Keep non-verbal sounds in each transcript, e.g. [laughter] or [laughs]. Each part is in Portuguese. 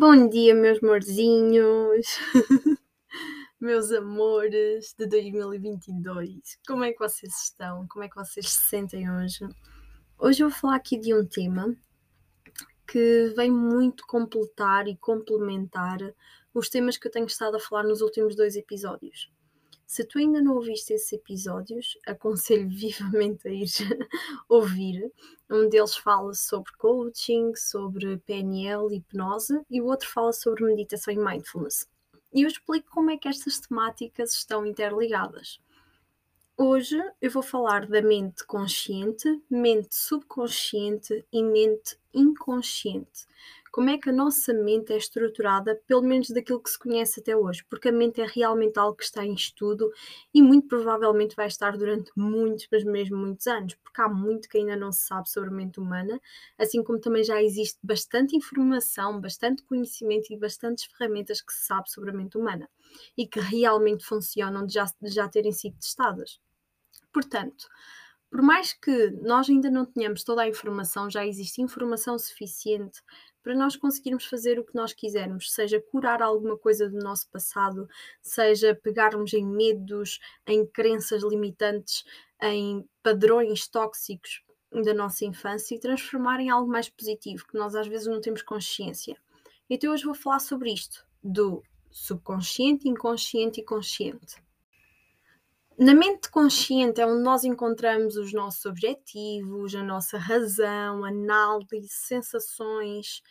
Bom dia, meus morzinhos, [laughs] meus amores de 2022. Como é que vocês estão? Como é que vocês se sentem hoje? Hoje eu vou falar aqui de um tema que vem muito completar e complementar os temas que eu tenho estado a falar nos últimos dois episódios. Se tu ainda não ouviste esses episódios, [laughs] aconselho vivamente a ir [laughs] ouvir. Um deles fala sobre coaching, sobre PNL, hipnose, e o outro fala sobre meditação e mindfulness. E eu explico como é que estas temáticas estão interligadas. Hoje eu vou falar da mente consciente, mente subconsciente e mente inconsciente como é que a nossa mente é estruturada, pelo menos daquilo que se conhece até hoje, porque a mente é realmente algo que está em estudo e muito provavelmente vai estar durante muitos, mas mesmo muitos anos, porque há muito que ainda não se sabe sobre a mente humana, assim como também já existe bastante informação, bastante conhecimento e bastantes ferramentas que se sabe sobre a mente humana e que realmente funcionam de já, de já terem sido testadas. Portanto, por mais que nós ainda não tenhamos toda a informação, já existe informação suficiente para nós conseguirmos fazer o que nós quisermos, seja curar alguma coisa do nosso passado, seja pegarmos em medos, em crenças limitantes, em padrões tóxicos da nossa infância e transformar em algo mais positivo, que nós às vezes não temos consciência. Então hoje vou falar sobre isto, do subconsciente, inconsciente e consciente. Na mente consciente é onde nós encontramos os nossos objetivos, a nossa razão, análise, sensações,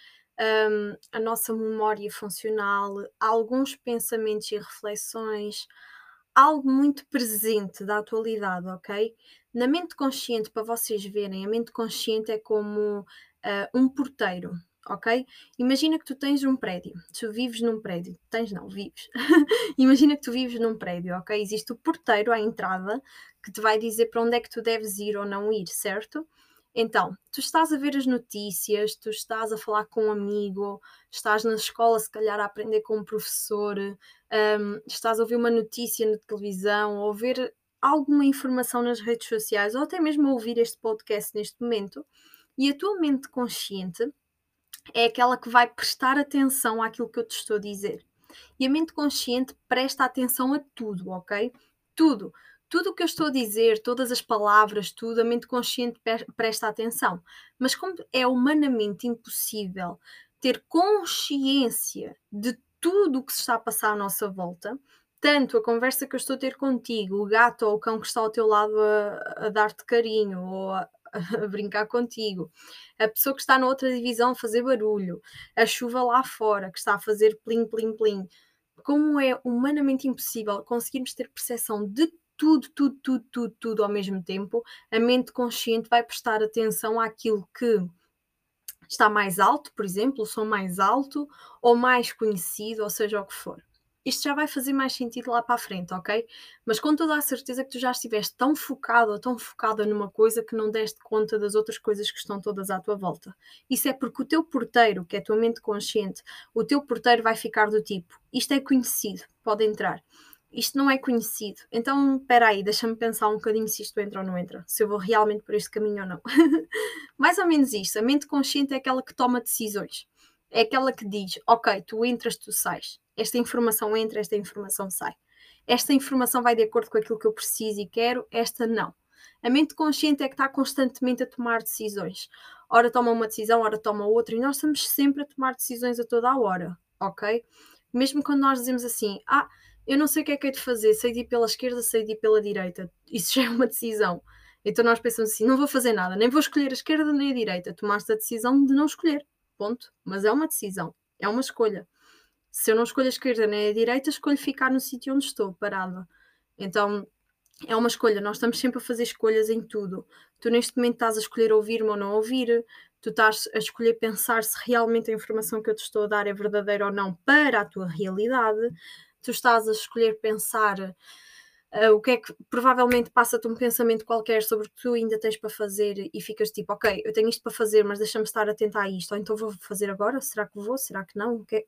um, a nossa memória funcional, alguns pensamentos e reflexões, algo muito presente da atualidade, ok? Na mente consciente, para vocês verem, a mente consciente é como uh, um porteiro ok? Imagina que tu tens um prédio, tu vives num prédio, tens não, vives. [laughs] Imagina que tu vives num prédio, ok? Existe o porteiro à entrada que te vai dizer para onde é que tu deves ir ou não ir, certo? Então, tu estás a ver as notícias, tu estás a falar com um amigo, estás na escola, se calhar, a aprender com um professor, um, estás a ouvir uma notícia na televisão, ou ver alguma informação nas redes sociais, ou até mesmo a ouvir este podcast neste momento, e a tua mente consciente é aquela que vai prestar atenção àquilo que eu te estou a dizer. E a mente consciente presta atenção a tudo, ok? Tudo. Tudo o que eu estou a dizer, todas as palavras, tudo, a mente consciente presta atenção. Mas como é humanamente impossível ter consciência de tudo o que se está a passar à nossa volta, tanto a conversa que eu estou a ter contigo, o gato ou o cão que está ao teu lado a, a dar-te carinho, ou a, a [laughs] brincar contigo, a pessoa que está na outra divisão a fazer barulho, a chuva lá fora que está a fazer plim, plim, plim. Como é humanamente impossível conseguirmos ter percepção de tudo, tudo, tudo, tudo, tudo ao mesmo tempo, a mente consciente vai prestar atenção àquilo que está mais alto, por exemplo, o som mais alto, ou mais conhecido, ou seja o que for isto já vai fazer mais sentido lá para a frente, ok? Mas com toda a certeza que tu já estiveste tão focado ou tão focada numa coisa que não deste conta das outras coisas que estão todas à tua volta. Isso é porque o teu porteiro, que é a tua mente consciente, o teu porteiro vai ficar do tipo: isto é conhecido, pode entrar. Isto não é conhecido. Então, espera aí, deixa-me pensar um bocadinho se isto entra ou não entra. Se eu vou realmente por este caminho ou não. [laughs] mais ou menos isto. A mente consciente é aquela que toma decisões. É aquela que diz: ok, tu entras, tu sais esta informação entra, esta informação sai. Esta informação vai de acordo com aquilo que eu preciso e quero, esta não. A mente consciente é que está constantemente a tomar decisões. Ora toma uma decisão, ora toma outra, e nós estamos sempre a tomar decisões a toda a hora, ok? Mesmo quando nós dizemos assim, ah, eu não sei o que é que é de fazer, sei de ir pela esquerda, sei de ir pela direita, isso [laughs] já é uma decisão. Então nós pensamos assim, não vou fazer nada, nem vou escolher a esquerda nem a direita, tomaste a decisão de não escolher, ponto. Mas é uma decisão, é uma escolha se eu não escolho a esquerda nem a direita, escolho ficar no sítio onde estou, parada. Então é uma escolha, nós estamos sempre a fazer escolhas em tudo. Tu neste momento estás a escolher ouvir-me ou não ouvir, tu estás a escolher pensar se realmente a informação que eu te estou a dar é verdadeira ou não para a tua realidade, tu estás a escolher pensar uh, o que é que provavelmente passa-te um pensamento qualquer sobre o que tu ainda tens para fazer e ficas tipo, ok, eu tenho isto para fazer, mas deixa-me estar atenta a isto, ou então vou fazer agora, será que vou, será que não? Que é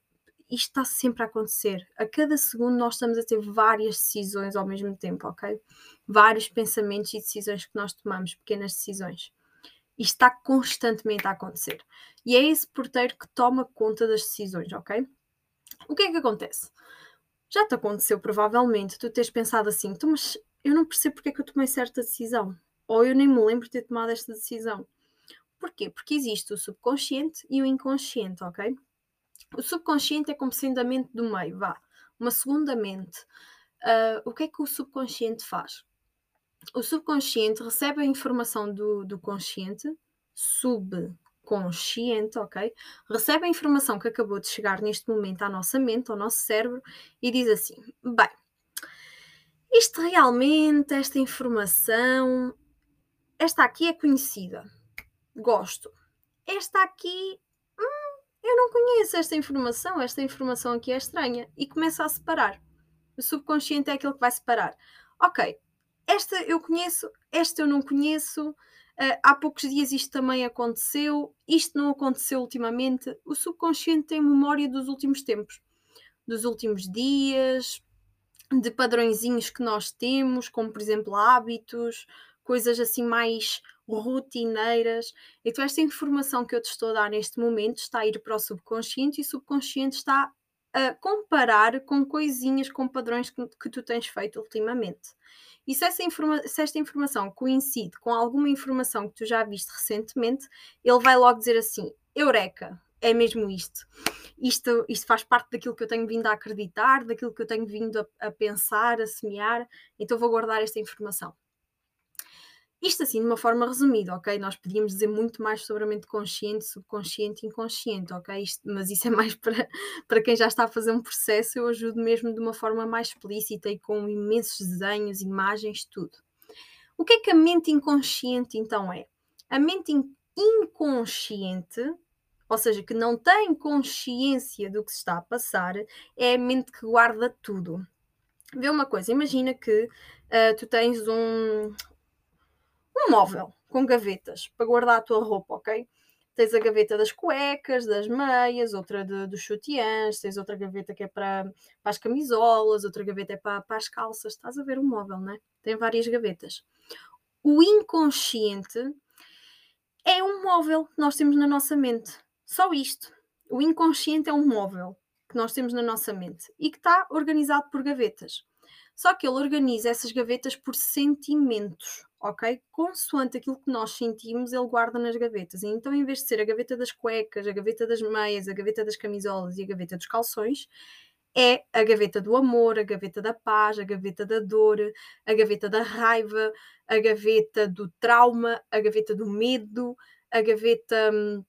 isto está sempre a acontecer. A cada segundo nós estamos a ter várias decisões ao mesmo tempo, ok? Vários pensamentos e decisões que nós tomamos, pequenas decisões. Isto está constantemente a acontecer. E é esse porteiro que toma conta das decisões, ok? O que é que acontece? Já te aconteceu provavelmente tu teres pensado assim, então, mas eu não percebo porque é que eu tomei certa decisão. Ou eu nem me lembro de ter tomado esta decisão. Porquê? Porque existe o subconsciente e o inconsciente, ok? O subconsciente é como sendo a mente do meio, vá. Uma segunda mente. Uh, o que é que o subconsciente faz? O subconsciente recebe a informação do, do consciente, subconsciente, ok? Recebe a informação que acabou de chegar neste momento à nossa mente, ao nosso cérebro, e diz assim: bem, isto realmente, esta informação, esta aqui é conhecida, gosto. Esta aqui, hum, eu não conheço esta informação, esta informação aqui é estranha, e começa a separar. O subconsciente é aquele que vai separar. Ok, esta eu conheço, esta eu não conheço. Uh, há poucos dias isto também aconteceu, isto não aconteceu ultimamente. O subconsciente tem memória dos últimos tempos, dos últimos dias, de padrõezinhos que nós temos, como por exemplo hábitos, coisas assim mais rotineiras. Então, esta informação que eu te estou a dar neste momento está a ir para o subconsciente e o subconsciente está a comparar com coisinhas, com padrões que, que tu tens feito ultimamente. E se, essa informa se esta informação coincide com alguma informação que tu já viste recentemente, ele vai logo dizer assim: Eureka, é mesmo isto. Isto, isto faz parte daquilo que eu tenho vindo a acreditar, daquilo que eu tenho vindo a, a pensar, a semear, então vou guardar esta informação. Isto assim de uma forma resumida, ok? Nós podíamos dizer muito mais sobre a mente consciente, subconsciente e inconsciente, ok? Isto, mas isso é mais [laughs] para, para quem já está a fazer um processo, eu ajudo mesmo de uma forma mais explícita e com imensos desenhos, imagens, tudo. O que é que a mente inconsciente então é? A mente inconsciente, ou seja, que não tem consciência do que se está a passar, é a mente que guarda tudo. Vê uma coisa, imagina que uh, tu tens um, um móvel com gavetas para guardar a tua roupa, ok? Tens a gaveta das cuecas, das meias, outra de, dos chutiãs, tens outra gaveta que é para, para as camisolas, outra gaveta é para, para as calças. Estás a ver um móvel, né? Tem várias gavetas. O inconsciente é um móvel que nós temos na nossa mente. Só isto. O inconsciente é um móvel que nós temos na nossa mente e que está organizado por gavetas. Só que ele organiza essas gavetas por sentimentos, ok? Consoante aquilo que nós sentimos, ele guarda nas gavetas. Então, em vez de ser a gaveta das cuecas, a gaveta das meias, a gaveta das camisolas e a gaveta dos calções, é a gaveta do amor, a gaveta da paz, a gaveta da dor, a gaveta da raiva, a gaveta do trauma, a gaveta do medo, a gaveta hum,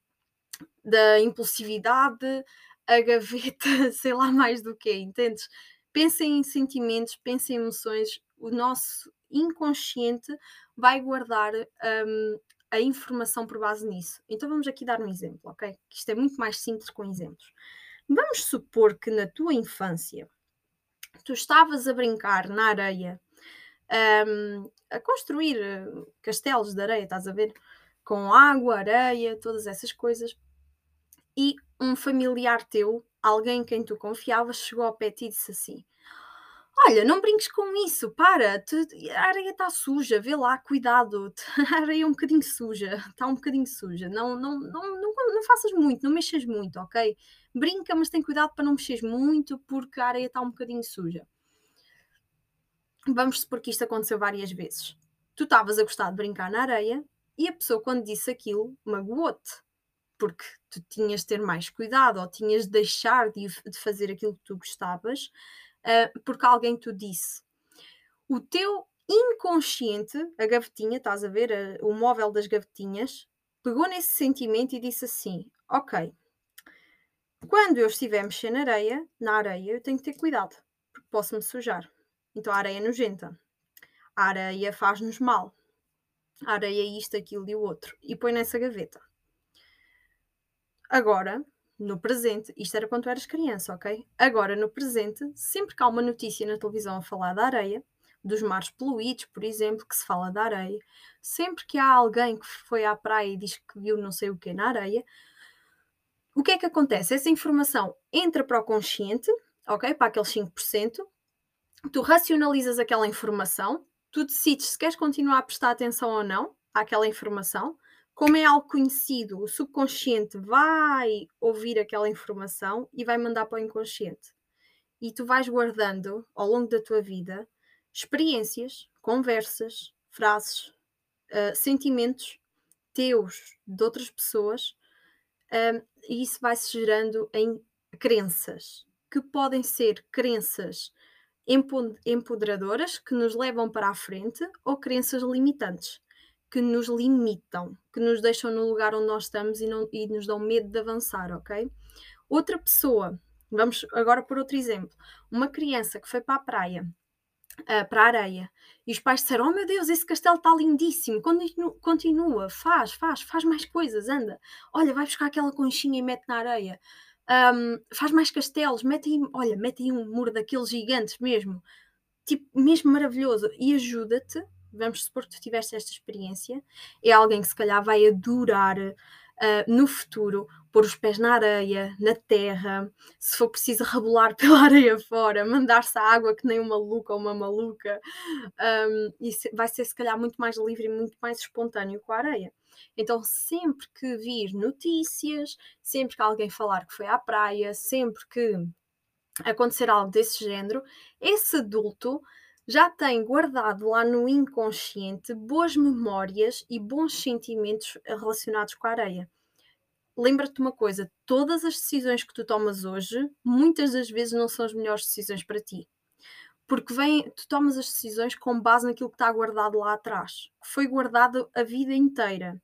da impulsividade, a gaveta, sei lá mais do que, entendes? Pensem em sentimentos, pensem em emoções, o nosso inconsciente vai guardar um, a informação por base nisso. Então vamos aqui dar um exemplo, ok? Que isto é muito mais simples com exemplos. Vamos supor que na tua infância tu estavas a brincar na areia, um, a construir eh, castelos de areia, estás a ver? Com água, areia, todas essas coisas. E um familiar teu alguém em quem tu confiavas chegou ao pé e disse assim: Olha, não brinques com isso, para, a areia está suja, vê lá, cuidado, [laughs] a areia é um bocadinho suja, está um bocadinho suja, não, não, não, não, não faças muito, não mexas muito, ok? Brinca, mas tem cuidado para não mexeres muito, porque a areia está um bocadinho suja. Vamos supor que isto aconteceu várias vezes. Tu estavas a gostar de brincar na areia e a pessoa, quando disse aquilo, magoou-te porque tu tinhas de ter mais cuidado ou tinhas de deixar de, de fazer aquilo que tu gostavas uh, porque alguém te disse. O teu inconsciente, a gavetinha, estás a ver, uh, o móvel das gavetinhas, pegou nesse sentimento e disse assim: Ok, quando eu estiver a mexer na areia, na areia, eu tenho que ter cuidado, porque posso-me sujar. Então a areia é nojenta. A areia faz-nos mal. A areia é isto, aquilo e o outro. E põe nessa gaveta. Agora, no presente, isto era quando tu eras criança, ok? Agora, no presente, sempre que há uma notícia na televisão a falar da areia, dos mares poluídos, por exemplo, que se fala da areia, sempre que há alguém que foi à praia e diz que viu não sei o que na areia, o que é que acontece? Essa informação entra para o consciente, ok? Para aqueles 5%, tu racionalizas aquela informação, tu decides se queres continuar a prestar atenção ou não àquela informação, como é algo conhecido, o subconsciente vai ouvir aquela informação e vai mandar para o inconsciente. E tu vais guardando ao longo da tua vida experiências, conversas, frases, uh, sentimentos teus, de outras pessoas, um, e isso vai se gerando em crenças, que podem ser crenças empoderadoras, que nos levam para a frente, ou crenças limitantes, que nos limitam, que nos deixam no lugar onde nós estamos e, não, e nos dão medo de avançar, ok? Outra pessoa, vamos agora por outro exemplo, uma criança que foi para a praia uh, para a areia. E os pais disseram: Oh meu Deus, esse castelo está lindíssimo, continua, continua, faz, faz, faz mais coisas, anda. Olha, vai buscar aquela conchinha e mete na areia. Um, faz mais castelos, mete aí, olha, mete aí um muro daqueles gigantes mesmo. Tipo, mesmo maravilhoso. E ajuda-te. Vamos supor que tu tiveste esta experiência. É alguém que se calhar vai adorar uh, no futuro pôr os pés na areia, na terra, se for preciso rebolar [laughs] pela areia fora, mandar-se água que nem uma maluca ou uma maluca, um, e vai ser se calhar muito mais livre e muito mais espontâneo com a areia. Então, sempre que vir notícias, sempre que alguém falar que foi à praia, sempre que acontecer algo desse género, esse adulto já tem guardado lá no inconsciente boas memórias e bons sentimentos relacionados com a areia. Lembra-te uma coisa: todas as decisões que tu tomas hoje, muitas das vezes não são as melhores decisões para ti. Porque vem, tu tomas as decisões com base naquilo que está guardado lá atrás, que foi guardado a vida inteira.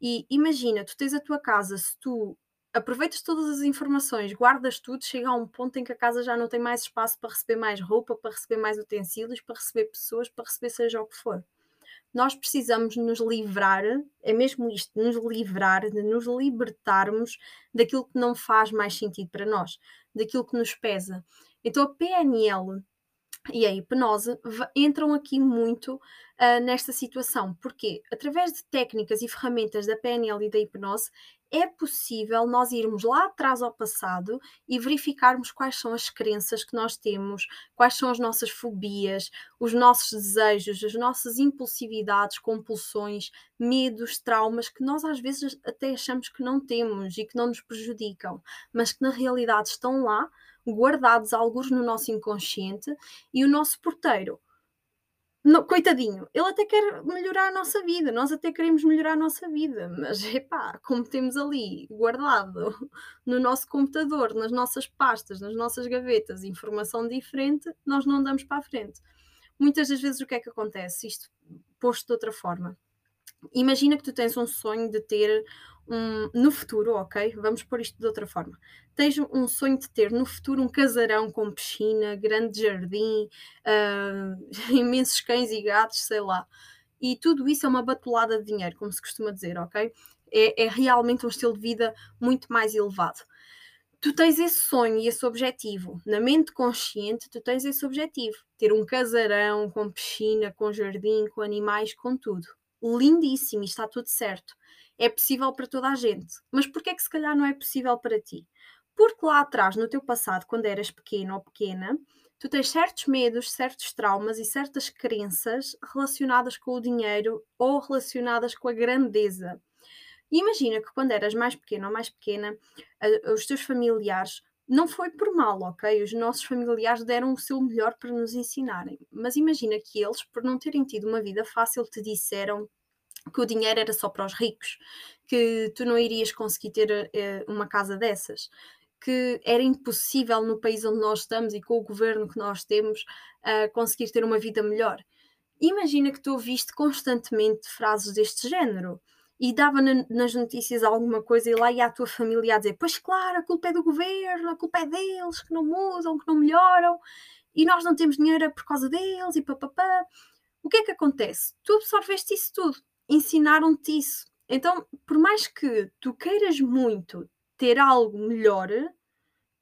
E imagina, tu tens a tua casa, se tu aproveitas todas as informações, guardas tudo, chega a um ponto em que a casa já não tem mais espaço para receber mais roupa, para receber mais utensílios, para receber pessoas, para receber seja o que for. Nós precisamos nos livrar, é mesmo isto, nos livrar, de nos libertarmos daquilo que não faz mais sentido para nós, daquilo que nos pesa. Então a PNL e a hipnose entram aqui muito uh, nesta situação, porque através de técnicas e ferramentas da PNL e da hipnose é possível nós irmos lá atrás ao passado e verificarmos quais são as crenças que nós temos, quais são as nossas fobias, os nossos desejos, as nossas impulsividades, compulsões, medos, traumas que nós às vezes até achamos que não temos e que não nos prejudicam, mas que na realidade estão lá, guardados alguns no nosso inconsciente e o nosso porteiro no, coitadinho, ele até quer melhorar a nossa vida, nós até queremos melhorar a nossa vida, mas [laughs] epá, como temos ali guardado no nosso computador, nas nossas pastas, nas nossas gavetas, informação diferente, nós não andamos para a frente. Muitas das vezes o que é que acontece? Isto posto de outra forma. Imagina que tu tens um sonho de ter um, no futuro, ok? Vamos pôr isto de outra forma. Tens um sonho de ter no futuro um casarão com piscina, grande jardim, uh, [laughs] imensos cães e gatos, sei lá. E tudo isso é uma batulada de dinheiro, como se costuma dizer, ok? É, é realmente um estilo de vida muito mais elevado. Tu tens esse sonho e esse objetivo. Na mente consciente, tu tens esse objetivo. Ter um casarão com piscina, com jardim, com animais, com tudo. Lindíssimo, e está tudo certo é possível para toda a gente. Mas porquê é que se calhar não é possível para ti? Porque lá atrás, no teu passado, quando eras pequeno ou pequena, tu tens certos medos, certos traumas e certas crenças relacionadas com o dinheiro ou relacionadas com a grandeza. Imagina que quando eras mais pequeno ou mais pequena, os teus familiares não foi por mal, ok? Os nossos familiares deram o seu melhor para nos ensinarem. Mas imagina que eles, por não terem tido uma vida fácil, te disseram que o dinheiro era só para os ricos, que tu não irias conseguir ter uh, uma casa dessas, que era impossível no país onde nós estamos e com o governo que nós temos uh, conseguir ter uma vida melhor. Imagina que tu ouviste constantemente frases deste género e dava na, nas notícias alguma coisa e lá ia a tua família a dizer: Pois claro, a culpa é do governo, a culpa é deles, que não mudam, que não melhoram e nós não temos dinheiro por causa deles e papapá. O que é que acontece? Tu absorveste isso tudo ensinaram-te isso. Então, por mais que tu queiras muito ter algo melhor,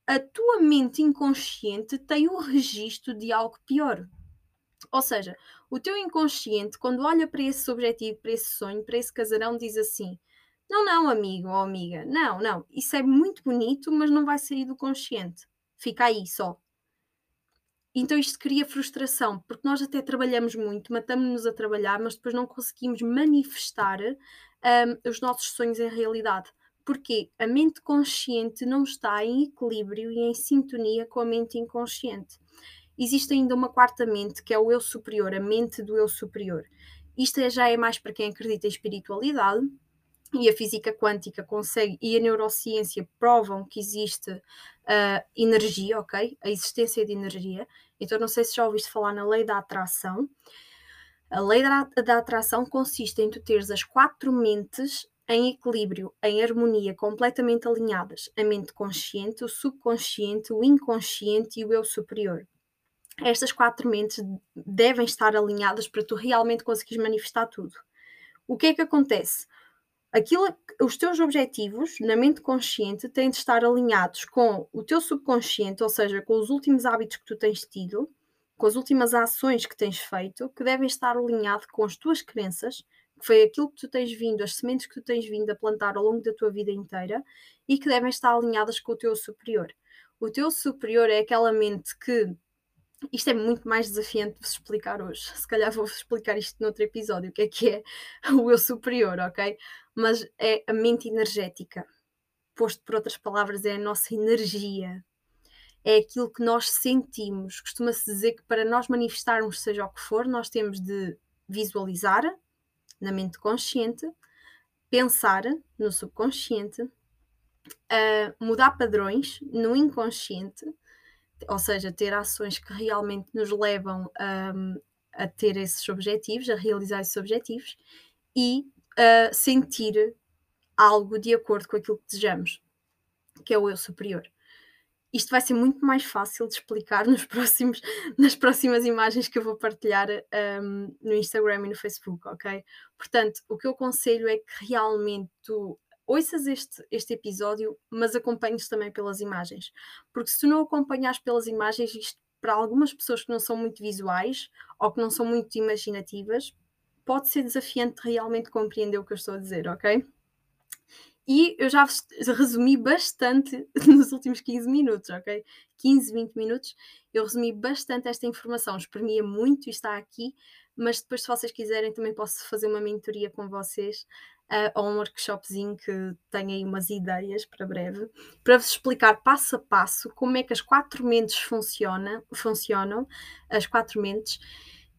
a tua mente inconsciente tem o registro de algo pior. Ou seja, o teu inconsciente, quando olha para esse objetivo, para esse sonho, para esse casarão, diz assim: Não, não, amigo ou amiga, não, não, isso é muito bonito, mas não vai sair do consciente. Fica aí só. então isto cria frustração, porque nós até trabalhamos muito, matamos-nos a trabalhar, mas depois não conseguimos manifestar um, os nossos sonhos em realidade. Porque a mente consciente não está em equilíbrio e em sintonia com a mente inconsciente. Existe ainda uma quarta mente, que é o eu superior, a mente do eu superior. Isto é, já é mais para quem acredita em espiritualidade, e a física quântica consegue e a neurociência provam que existe uh, energia, ok? A existência de energia. Então, não sei se já ouviste falar na lei da atração. A lei da, atração consiste em tu teres as quatro mentes em equilíbrio, em harmonia, completamente alinhadas: a mente consciente, o subconsciente, o inconsciente e o eu superior. Estas quatro mentes devem estar alinhadas para tu realmente conseguires manifestar tudo. O que é que acontece? aquilo, os teus objetivos na mente consciente têm de estar alinhados com o teu subconsciente, ou seja, com os últimos hábitos que tu tens tido, com as últimas ações que tens feito, que devem estar alinhados com as tuas crenças, que foi aquilo que tu tens vindo, as sementes que tu tens vindo a plantar ao longo da tua vida inteira, e que devem estar alinhadas com o teu superior. O teu superior é aquela mente que isto é muito mais desafiante de vos explicar hoje. [laughs] Se calhar vou-vos explicar isto noutro episódio, o que é que é [laughs] o eu superior, ok? Mas é a mente energética. Posto por outras palavras, é a nossa energia. É aquilo que nós sentimos. Costuma-se dizer que para nós manifestarmos seja o que for, nós temos de visualizar na mente consciente, pensar no subconsciente, uh, mudar padrões no inconsciente ou seja, ter ações que realmente nos levam um, a ter esses objetivos, a realizar esses objetivos e a sentir algo de acordo com aquilo que desejamos, que é o eu superior. Isto vai ser muito mais fácil de explicar [laughs] nos próximos, nas próximas imagens que eu vou partilhar um, no Instagram e no Facebook, ok? Portanto, o que eu aconselho é que realmente tu ouças este, este episódio, mas acompanhes também pelas imagens. Porque se tu não acompanhas pelas imagens, isto para algumas pessoas que não são muito visuais ou que não são muito imaginativas, pode ser desafiante realmente compreender o que eu estou a dizer, ok? E eu já resumi bastante [laughs] nos últimos 15 minutos, ok? 15, 20 minutos, eu resumi bastante esta informação, espremia muito e está aqui, mas depois, se vocês quiserem, também posso fazer uma mentoria com vocês uh, ou um workshopzinho que tem aí umas ideias para breve, para vos explicar passo a passo como é que as quatro mentes funciona, funcionam, as quatro mentes,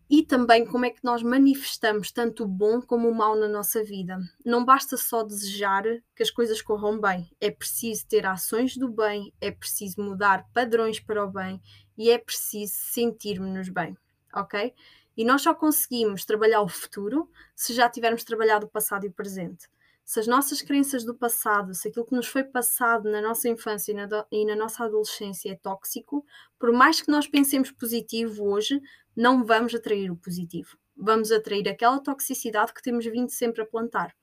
e também como é que nós manifestamos tanto o bom como o mal na nossa vida. Não basta só desejar que as coisas corram bem, é preciso ter ações do bem, é preciso mudar padrões para o bem e é preciso sentirmos-nos bem, ok? E nós só conseguimos trabalhar o futuro se já tivermos trabalhado o passado e o presente. Se as nossas crenças do passado, se aquilo que nos foi passado na nossa infância e na, do, e na nossa adolescência é tóxico, por mais que nós pensemos positivo hoje, não vamos atrair o positivo. Vamos atrair aquela toxicidade que temos vindo sempre a plantar.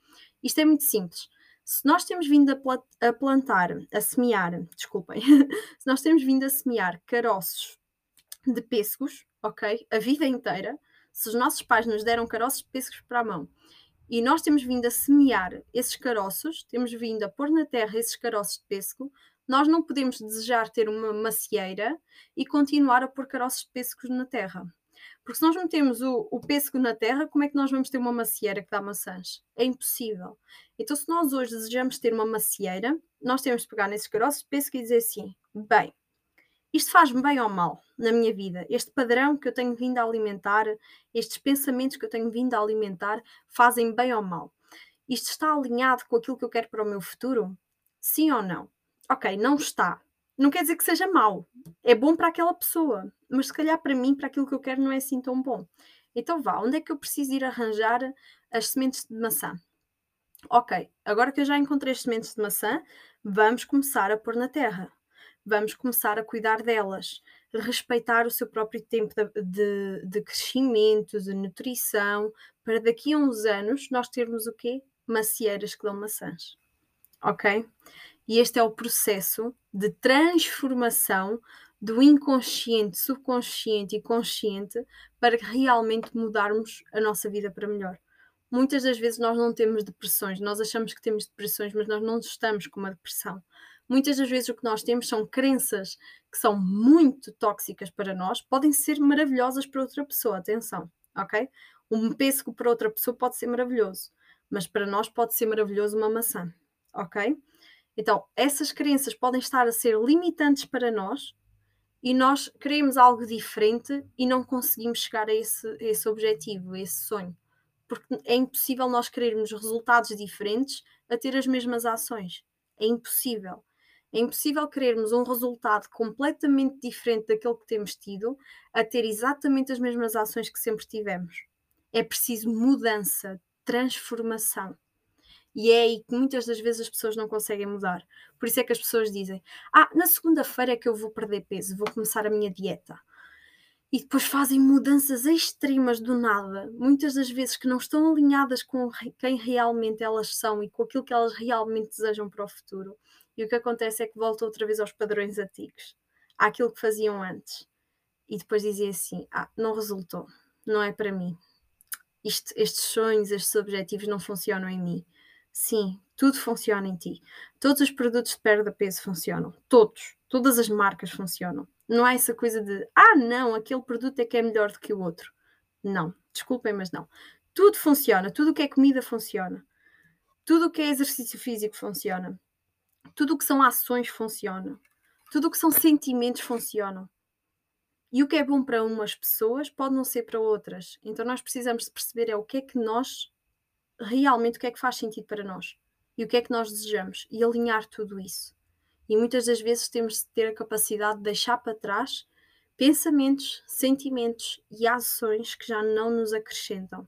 Isto é muito simples. Se nós temos vindo a, pla a plantar, a semear, desculpem, [laughs] se nós temos vindo a semear caroços de pêssegos, ok? A vida inteira, se os nossos pais nos deram caroços de pêssegos para a mão e nós temos vindo a semear esses caroços, temos vindo a pôr na terra esses caroços de pêssego, nós não podemos desejar ter uma macieira e continuar a pôr caroços de pêssegos na terra. Porque se nós metemos o, o pêssego na terra, como é que nós vamos ter uma macieira que dá maçãs? É impossível. Então, se nós hoje desejamos ter uma macieira, nós temos de pegar nesses caroços de pêssego e dizer assim: bem, isto faz-me bem ou mal na minha vida? Este padrão que eu tenho vindo a alimentar, estes pensamentos que eu tenho vindo a alimentar, fazem bem ou mal? Isto está alinhado com aquilo que eu quero para o meu futuro? Sim ou não? Ok, não está. Não quer dizer que seja mau. É bom para aquela pessoa, mas se calhar para mim, para aquilo que eu quero, não é assim tão bom. Então vá, onde é que eu preciso ir arranjar as sementes de maçã? Ok, agora que eu já encontrei as sementes de maçã, vamos começar a pôr na terra vamos começar a cuidar delas, respeitar o seu próprio tempo de, de, de, crescimento, de nutrição, para daqui a uns anos nós termos o quê? Macieiras que dão maçãs. Ok? E este é o processo de transformação do inconsciente, subconsciente e consciente para realmente mudarmos a nossa vida para melhor. Muitas das vezes nós não temos depressões, nós achamos que temos depressões, mas nós não estamos com uma depressão Muitas das vezes o que nós temos são crenças que são muito tóxicas para nós, podem ser maravilhosas para outra pessoa, atenção, ok? Um pêssego para outra pessoa pode ser maravilhoso, mas para nós pode ser maravilhoso uma maçã, ok? Então, essas crenças podem estar a ser limitantes para nós e nós queremos algo diferente e não conseguimos chegar a esse, a esse objetivo, a esse sonho. Porque é impossível nós querermos resultados diferentes a ter as mesmas ações. É impossível. É impossível querermos um resultado completamente diferente daquele que temos tido a ter exatamente as mesmas ações que sempre tivemos. É preciso mudança, transformação. E é aí que muitas das vezes as pessoas não conseguem mudar. Por isso é que as pessoas dizem: Ah, na segunda-feira é que eu vou perder peso, vou começar a minha dieta. E depois fazem mudanças extremas do nada, muitas das vezes que não estão alinhadas com quem realmente elas são e com aquilo que elas realmente desejam para o futuro. E o que acontece é que voltam outra vez aos padrões antigos, àquilo que faziam antes. E depois dizem assim: Ah, não resultou, não é para mim. Isto, estes sonhos, estes objetivos não funcionam em mim. Sim, tudo funciona em ti. Todos os produtos de perda de peso funcionam. Todos. Todas as marcas funcionam. Não há essa coisa de, ah, não, aquele produto é que é melhor do que o outro. Não. Desculpem, mas não. Tudo funciona. Tudo o que é comida funciona. Tudo o que é exercício físico funciona. Tudo o que são ações funciona. Tudo o que são sentimentos funciona. E o que é bom para umas pessoas pode não ser para outras. Então nós precisamos de perceber é o que é que nós realmente o que é que faz sentido para nós e o que é que nós desejamos e alinhar tudo isso. E muitas das vezes temos de ter a capacidade de deixar para trás pensamentos, sentimentos e ações que já não nos acrescentam.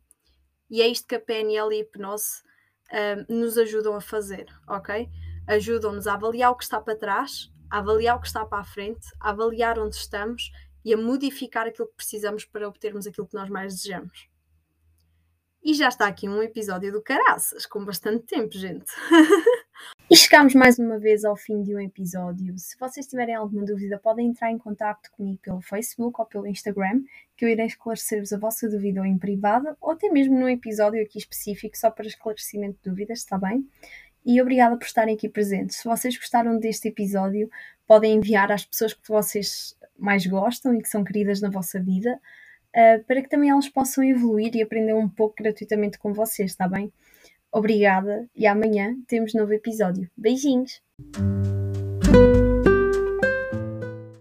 E é isto que a PNL e a hipnose uh, nos ajudam a fazer, ok? Ajudam-nos a avaliar o que está para trás, a avaliar o que está para a frente, a avaliar onde estamos e a modificar aquilo que precisamos para obtermos aquilo que nós mais desejamos. E já está aqui um episódio do Caraças, com bastante tempo, gente. [laughs] e chegamos mais uma vez ao fim de um episódio. Se vocês tiverem alguma dúvida, podem entrar em contato comigo pelo Facebook ou pelo Instagram, que eu irei esclarecer-vos a vossa dúvida ou em privado, ou até mesmo num episódio aqui específico só para esclarecimento de dúvidas, está bem? E obrigada por estarem aqui presentes. Se vocês gostaram deste episódio, podem enviar às pessoas que vocês mais gostam e que são queridas na vossa vida uh, para que também elas possam evoluir e aprender um pouco gratuitamente com vocês, está bem? Obrigada e amanhã temos novo episódio. Beijinhos!